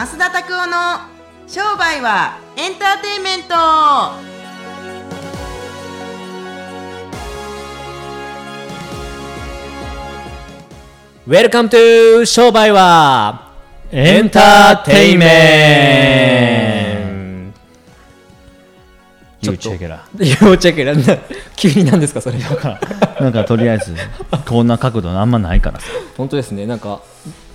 増田拓夫の商売はエンターテインメント。 Welcome to 商売はエンターテイメンちょっと check it out。ト。要チェックなんだ急になんですかそれ。なんかとりあえずこんな角度あんまないからさ。本当ですね。なんか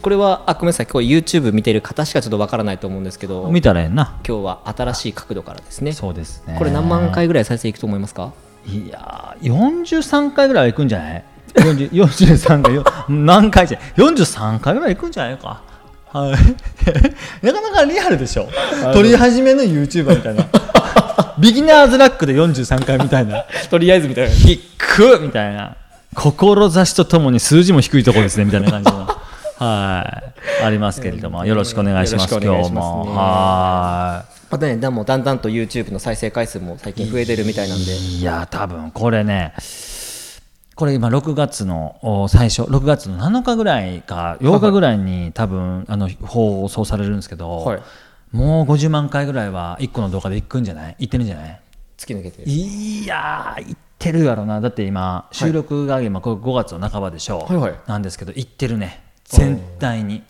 これはあごめんなさい。こう YouTube 見てる方しかちょっとわからないと思うんですけど見たらええな。今日は新しい角度からですね。そうですね。これ何万回ぐらい再生いくと思いますか？いやー43回ぐらいはいくんじゃない？40 43回よ 何回じゃ？43回ぐらいいくんじゃないか。はい。なかなかリアルでしょ？撮り始めの YouTuber みたいな。ビギナーズラックで43回みたいな。とりあえずみたいな。低っみたいな。志とともに数字も低いところですねみたいな感じのはい。ありますけれどもよろしくお願いします今日も。はまたねでもだんだんと YouTube の再生回数も最近増えてるみたいなんで。いいや多分これねこれ今6月のお最初6月の7日ぐらいか8日ぐらいに多分あの放送されるんですけど、はい。もう50万回ぐらいは1個の動画でいくんじゃない？いってるんじゃない？突き抜けていやー、いってるやろな、だって今、収録が今、これ5月の半ばでしょ、はいはい。なんですけど、いってるね、全体に。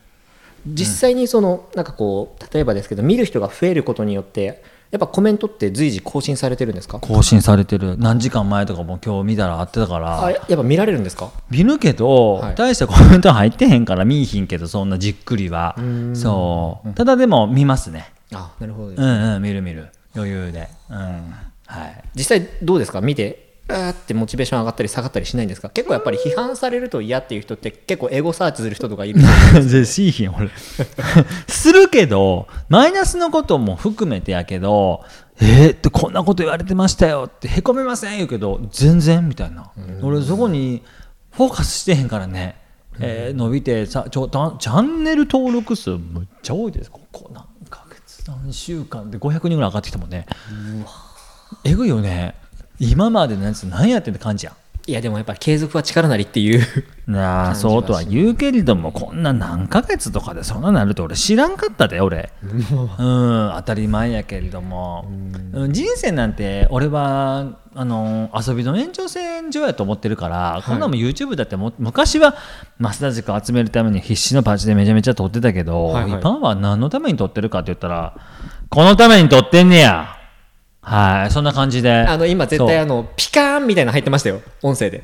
実際にそのなんかこう例えばですけど見る人が増えることによってやっぱコメントって随時更新されてるんですか？更新されてる、何時間前とかも今日見たらあってたから、あやっぱ見られるんですか？見るけど、はい。大したコメント入ってへんから見いひんけど、そんなじっくりは、そう、ただでも見ますね、あなるほどうんうん、見る見る、余裕で、うん、はい。実際どうですか？見てあーってモチベーション上がったり下がったりしないんですか？結構やっぱり批判されると嫌っていう人って結構エゴサーチする人とかいるでし いひん俺。するけどマイナスのことも含めてやけどえー、ってこんなこと言われてましたよってへこめません言うけど全然みたいな。俺そこにフォーカスしてへんからね、えー伸びてさちょたチャンネル登録数むっちゃ多いです。ここ何ヶ月？何週間で500人ぐらい上がってきたもんね。えぐいよね今までのやつ何やってんって感じやん。いやでもやっぱり継続は力なりっていうなあそうとは言うけれどもこんな何ヶ月とかでそんななると俺知らんかったで俺。うん。当たり前やけれども。うん。人生なんて俺はあの遊びの延長線上やと思ってるから、こんなもん YouTube だっても昔は増田塾集めるために必死のパチでめちゃめちゃ撮ってたけど、はいはい。今は何のために撮ってるかって言ったらこのために撮ってんねやはいそんな感じで。あの今絶対あのピカーンみたいなの入ってましたよ。音声で。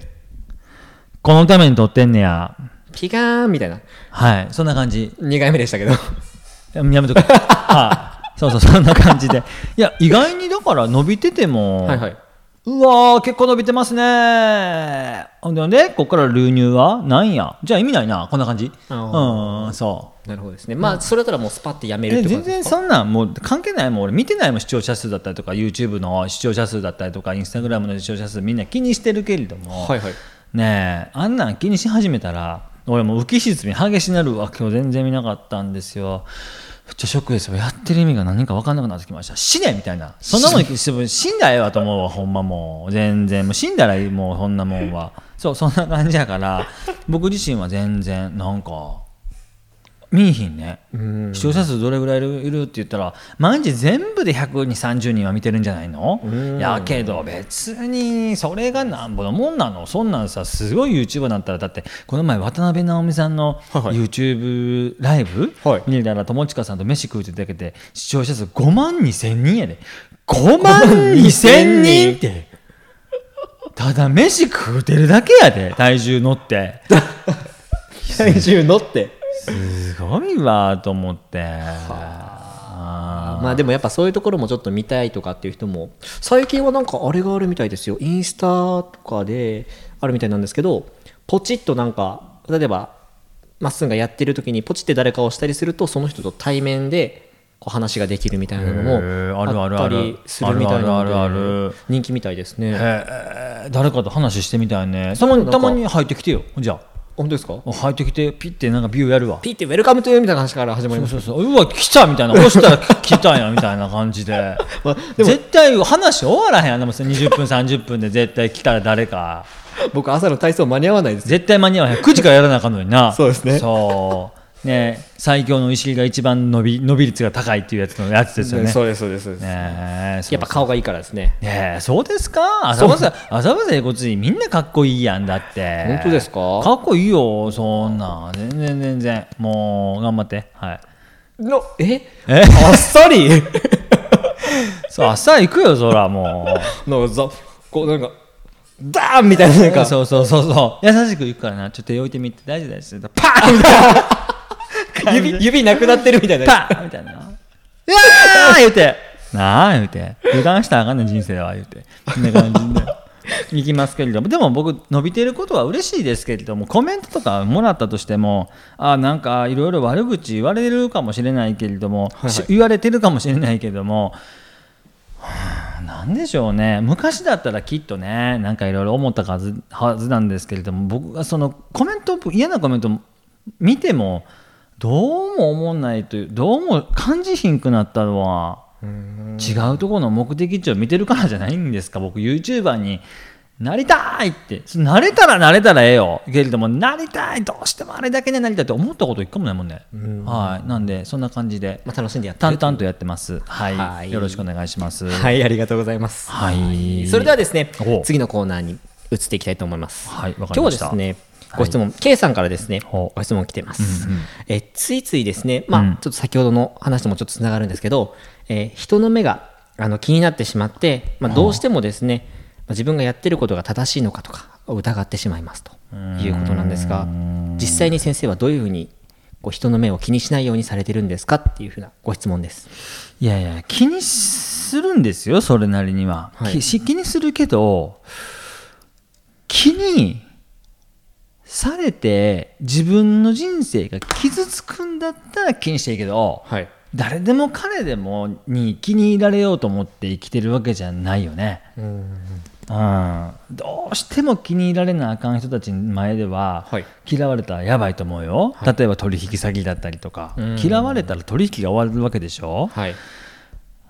このために撮ってんねや。ピカーンみたいな。はいそんな感じ。2回目でしたけど。やめとく。はい。そうそう、そんな感じで。いや、意外にだから伸びてても、はいはい。うわー、結構伸びてますね。ほんでね、ここから流入はなんや。じゃあ意味ないな、こんな感じ。あうん、そなるほどですね。まあそれだったらもうスパッてやめう。るっえ全然てことですか？そんなんもう関係ない。もん俺見てないもん。視聴者数だったりとか YouTube の視聴者数だったりとか Instagram の視聴者数みんな気にしてるけれども、はいはい。ねえあんなん気にし始めたら俺もう浮き沈み激しなるわ。今日全然見なかったんですよ。めっちゃショックですよ。やってる意味が何か分かんなくなってきました。死ねみたいな。そんなもん死んだらええわと思うわほんまもう。全然。もう死んだらいいもうそんなもんは。そうそんな感じやから。僕自身は全然なんか見えひんね。視聴者数どれぐらいいるって言ったら毎日全部で120、30人は見てるんじゃないの？やけど別にそれがなんぼのもんなの？そんなんさすごい YouTuber だったらだってこの前渡辺直美さんのはいはい。YouTube ライブ？はい。見たら友近さんと飯食うってだけで視聴者数5万2千人やで。5万2千人って。ただ飯食うてるだけやで体重乗って。体重乗ってすごいわと思って。あ。まあでもやっぱそういうところもちょっと見たいとかっていう人も最近はなんかあれがあるみたいですよ。インスタとかであるみたいなんですけどポチッとなんか例えばまっすんがやってる時にポチって誰かを押したりするとその人と対面でこう話ができるみたいなのもあるあるああるったりするみたいな人気みたいですね。誰かと話してみたいね。たまにたまに入ってきてよ。じゃ本当ですか？あ入ってきてピッてなんかビューやるわ。ピーって Welcome to みたいな話から始まりそうますそうそうう。わ来たみたいな。押したら来たんやみたいな感じで。まあでも絶対話終わらへんやん。でも20分30分で絶対来たら誰か。僕朝の体操間に合わないです。絶対間に合わへん。9時からやらなあかんのにな。そうですね。そうね最強の石が一番伸び伸び率が高いっていうやつのやつですよね。そうですそうですそうです。ねえやっぱ顔がいいからですね。ねえそうですか？浅場さ浅場整骨院みんなかっこいいやんだって。本当ですか？かっこいいよそんな。全然全然。もう頑張って。はい。のえ？え？あっさり？そう朝行くよそらもう。のざこうなんかダーンみたいななんか。そうそうそうそう。優しく行くからな。ちょっと手置いてみて。大丈夫ですパーンみたいな指指なくなってるみたいな。パーンみたいな。うわー言うて。なあ言うて。油断したらあかんねん人生は言うて。こんな感じで。行きますけれども。でも僕伸びてることは嬉しいですけれどもコメントとかもらったとしてもあなんかいろいろ悪口言われるかもしれないけれども、し言われてるかもしれないけれどもなんでしょうね。昔だったらきっとねなんかいろいろ思ったはずはずなんですけれども僕がそのコメント嫌なコメント見てもどうも思わないというどうも感じひんくなったのは違うところの目的地を見てるからじゃないんですか。僕 YouTuber になりたいって。そなれたらなれたらええよ。けれどもなりたいどうしてもあれだけになりたいって思ったこと一回もないもんね。はい。なんでそんな感じでまあ、楽しんでやってる淡々とやってます。はい、はい。よろしくお願いします。はいありがとうございます。はい。それではですねお次のコーナーに移っていきたいと思います。はいわかり今ました。日はですねご質問、K さんからですねご質問来てます、うんうん。えついついですねまあ、うん。ちょっと先ほどの話ともちょっとつながるんですけど、えー人の目があの気になってしまって、まあ、どうしてもですね、まあ自分がやってることが正しいのかとか疑ってしまいますということなんですが実際に先生はどういうふうにこう人の目を気にしないようにされてるんですかっていうふうなご質問です。いやいや気にするんですよそれなりには、はい。気にするけど気にされて自分の人生が傷つくんだったら気にしていいけど、はい。誰でも彼でもに気に入られようと思って生きてるわけじゃないよね。うん。うん、どうしても気に入られなあかん人たちの前では、はい。嫌われたらやばいと思うよ、例えば取引先だったりとか、うん。嫌われたら取引が終わるわけでしょ、はい。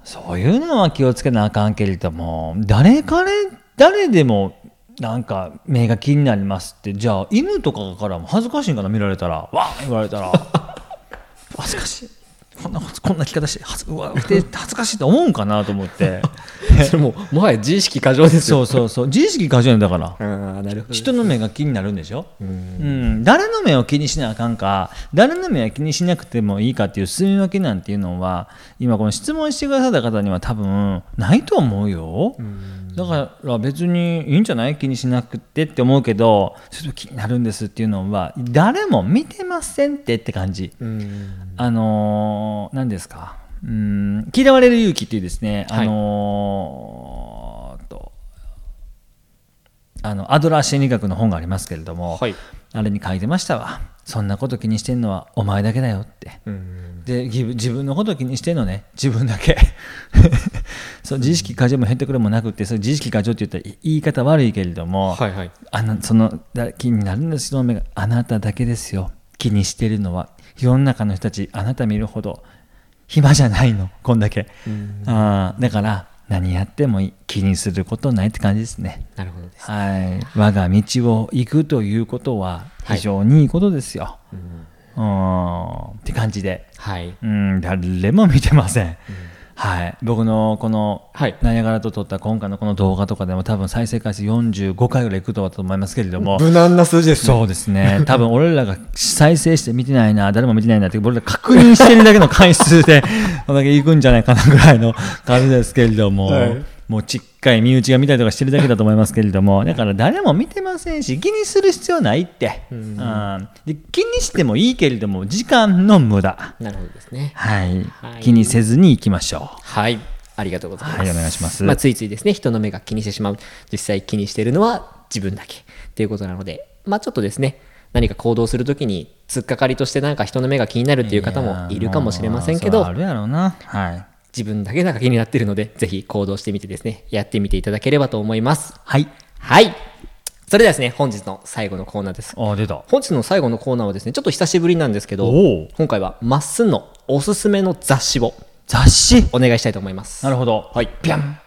そういうのは気をつけなあかんけれども誰彼誰でもなんか目が気になりますって。じゃあ犬とかからも恥ずかしいんかな見られたら。わー言われたら。恥ずかしい。こんなこんな聞き方して恥ず恥ずかしいと思うんかなと思って。それもうもはや自意識過剰ですよ。そうそうそう。自意識過剰だから。人の目が気になるんでしょ、うん、誰の目を気にしなあかんか誰の目は気にしなくてもいいかっていう住み分けなんていうのは今この質問してくださった方には多分ないと思うよ、だから別にいいんじゃない？気にしなくてって思うけどちょっと気になるんですっていうのは誰も見てませんってって感じ、うん。あのー何ですか？うん嫌われる勇気っていうですね、はい。あのーとあのアドラー心理学の本がありますけれども、はい。あれに書いてましたわそんなこと気にしてんのはお前だけだよって、うん。で自分のこと気にしてんのね。自分だけ。そう自意識過剰も減ってくるもなくってそう自意識過剰って言ったら言い方悪いけれども、はいはい。あのそのだ気になるんです人の目が。あなただけですよ。気にしてるのは。世の中の人たちあなた見るほど暇じゃないの。こんだけ。あーだから何やってもいい気にすることないって感じですね。なるほどです。はい。我が道を行くということは非常にいいことですよ、うん、って感じで。はい。うん。誰も見てません、はい、僕のこのはい。ナイアガラと撮った今回のこの動画とかでも多分再生回数45回ぐらいいくとはと思いますけれども。無難な数字ですね。そうですね。多分俺らが再生して見てないな誰も見てないなって俺ら確認してるだけの回数でこれだけいくんじゃないかなぐらいの感じですけれども、はいもうちっかい身内が見たりとかしてるだけだと思いますけれどもだから誰も見てませんし気にする必要ないって、うん。で気にしてもいいけれども時間の無駄。なるほどですね。はい、はい。気にせずに行きましょはい。ありがとうございます。はいお願いします。まあ、ついついですね、人の目が気にしてしまう。実際気にしているのは自分だけ。っていうことなので、まあちょっとですね、何か行動するときに、突っかかりとしてなんか人の目が気になるうっていう方もいるかもしれませんけど。あるやろうな。はい自分だけなんか気になっているので、ぜひ行動してみてですね、やってみていただければと思います。はいはい。それではですね、本日の最後のコーナーです。あ出た本日の最後のコーナーはですね、ちょっと久しぶりなんですけど今回はまっすんのおすすめの雑誌を雑誌？お願いしたいと思います。なるほどはい。ぴゃん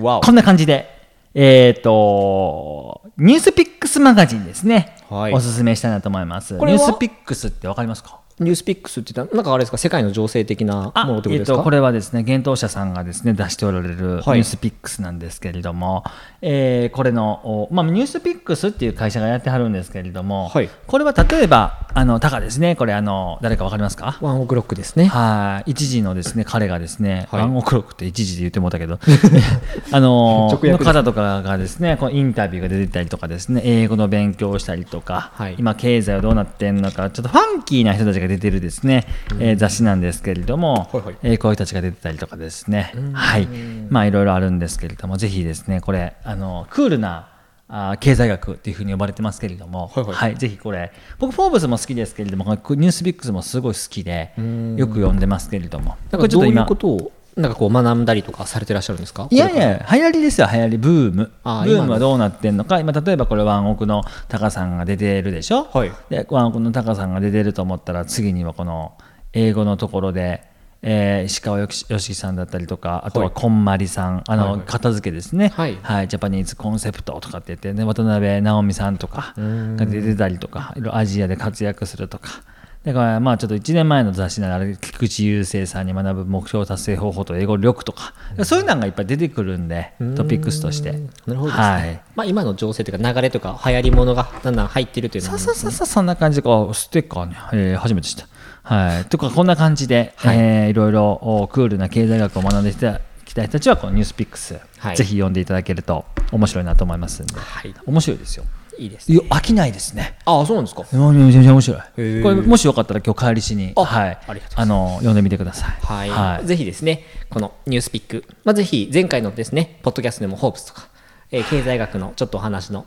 わお。こんな感じで、えっ、と、ニュースピックスマガジンですね。はいおすすめしたいなと思います。これは？ニュースピックスってわかりますか？ニュースピックスって言ったらなんかあれですか世界の情勢的なものってことですか、えっと、これはですね、幻冬舎さんがですね、出しておられるニュはいースピックスなんですけれども、えーこれの、おまあ、ニュースピックスっていう会社がやってはるんですけれども、はい。これは例えば、あの、タカですね、これ、あの、誰かわかりますか？ワンオクロックですね。はい、一時のですね彼がですね、はい。ワンオクロックって一時で言ってもうたけど、あのの方とかがですね、こうインタビューが出てたりとかですね、英語の勉強をしたりとか、はい。今経済はどうなってんのか、ちょっとファンキーな人たちが出てるですね、えー雑誌なんですけれども、はいはい。えーこういう人たちが出てたりとかですね、はい、まあいろいろあるんですけれども、ぜひですね、これあのクールなあー経済学っていうふうに呼ばれてますけれども、はいはい。ぜひこれ僕フォーブスも好きですけれどもニュースピックスもすごい好きでよく読んでますけれども。なんかどういうことをなんかこう学んだりとかされてらっしゃるんですか？いやいや流行りですよ流行りブーム。ブームはどうなってんのか。今例えばこれワンオクのタカさんが出てるでしょ、はい。でワンオクのタカさんが出てると思ったら次にはこの英語のところで、えー石川よしよしさんだったりとかあとははい。こんまりさん、あの、はいはい。片付けですね、はい。ジャパニーズコンセプトとかって言って、ね、渡辺直美さんとかが出てたりとかいろいろアジアで活躍するとか。だからまあちょっと1年前の雑誌なら菊池雄星さんに学ぶ目標達成方法と英語力とか、そういうのがいっぱい出てくるんでトピックスとして。なるほどね、はい。まあ、今の情勢というか流れとか流行りものがだんだん入ってるというのもそうそうそうそんな感じでこうステッカーね、えー初めてした。はい。とかこんな感じで、はい。いえーいろいろおクールな経済学を学んできたきた人たちはこのニュースピックス、はい。ぜひ読んでいただけると面白いなと思いますんで、はい。面白いですよいいですね。飽きないですね。ああそうなんですか。めちゃめちゃ面白い。ーこれもしよかったら今日帰りしにあはい。ありがとうございます。あの読んでみてください。はい、はい。ぜひですね、このニュースピック、まあ、ぜひ前回のですね、ポッドキャストでもホープスとか、えー経済学のちょっとお話の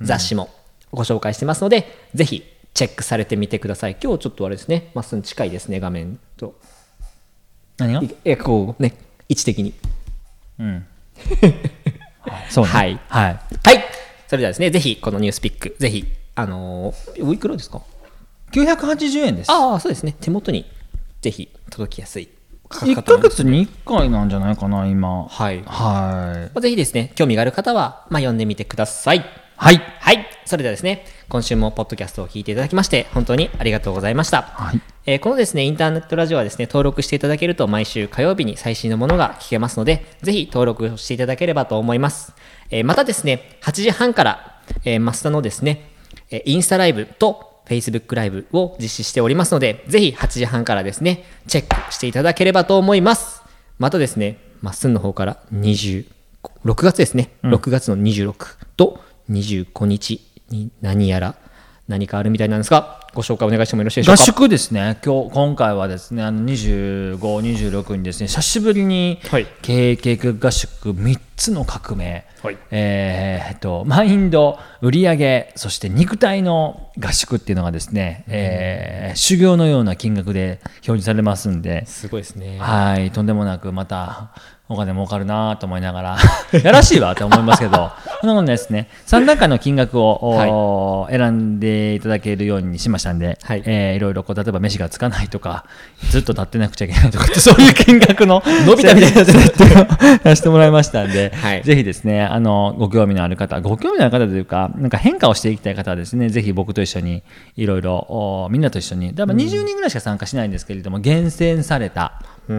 雑誌もご紹介してますので、ぜひチェックされてみてください。今日ちょっとあれですね、まっすぐ近いですね、画面と。何が？いえこうね、位置的に。うん。そうね。はい。はい。はい、それではですね、ぜひこのニュースピック、ぜひ、あのーおいくらですか？980円です。ああ、そうですね、手元にぜひ届きやすい。価格1か月に1回なんじゃないかな今。はい。はい。まあぜひですね、興味がある方は、まあ、読んでみてください。はい。はい。それではですね、今週もポッドキャストを聞いていただきまして、本当にありがとうございました。はい。えーこのですね、インターネットラジオはですね、登録していただけると毎週火曜日に最新のものが聞けますので、ぜひ登録していただければと思います。えまたですね、8時半から、えー、マスタのですね、えインスタライブと Facebook ライブを実施しておりますので、ぜひ8時半からですね、チェックしていただければと思います。またですね、まっすんの方から20、6月ですね、6月の26と25日に何やら何かあるみたいなんですが、ご紹介お願いしてもよろしいでしょう合か。宿ですね。今日今回はですねあの25、26にですね久しぶりにはい。経営計画合宿3つの革命、はい。えーっとマインド売上そして肉体の合宿っていうのがですね、えー修行のような金額で表示されますんで、すごいですね。はい、とんでもなくまたお金儲かるなと思いながら、やらしいわって思いますけど、そんなことないですね。3段階の金額を、お選んでいただけるようにしましたんで、はい。いえーいろいろこう例えば飯がつかないとか、ずっと立ってなくちゃいけないとか そういう金額の伸びたみたいな設定をやしてもらいましたんで、はい。ぜひですね、あの、ご興味のある方、ご興味のある方というか、なんか変化をしていきたい方はですね、ぜひ僕と一緒に、いろいろ、おみんなと一緒に、多分20人ぐらいしか参加しないんですけれども、厳選された、あ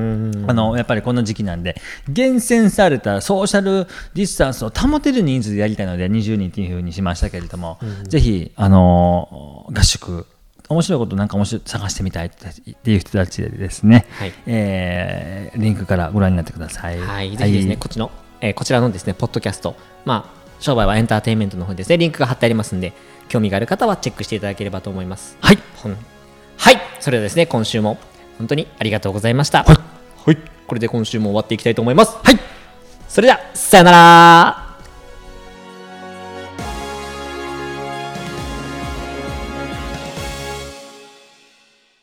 のやっぱりこの時期なんで厳選されたソーシャルディスタンスを保てる人数でやりたいので20人っていうふうにしましたけれども、ぜひあの合宿面白いことなんか面白い探してみたいっていう人たちでですね、はい。えーリンクからご覧になってください。はい、ぜひですね、こっちの、えーこちらのですね、ポッドキャスト、まあ、商売はエンターテインメントの方にですね、リンクが貼ってありますんで、興味がある方はチェックしていただければと思います。はい。はい、それではですね、今週も本当にありがとうございました。はいこれで今週も終わっていきたいと思います。はいそれでは、さよなら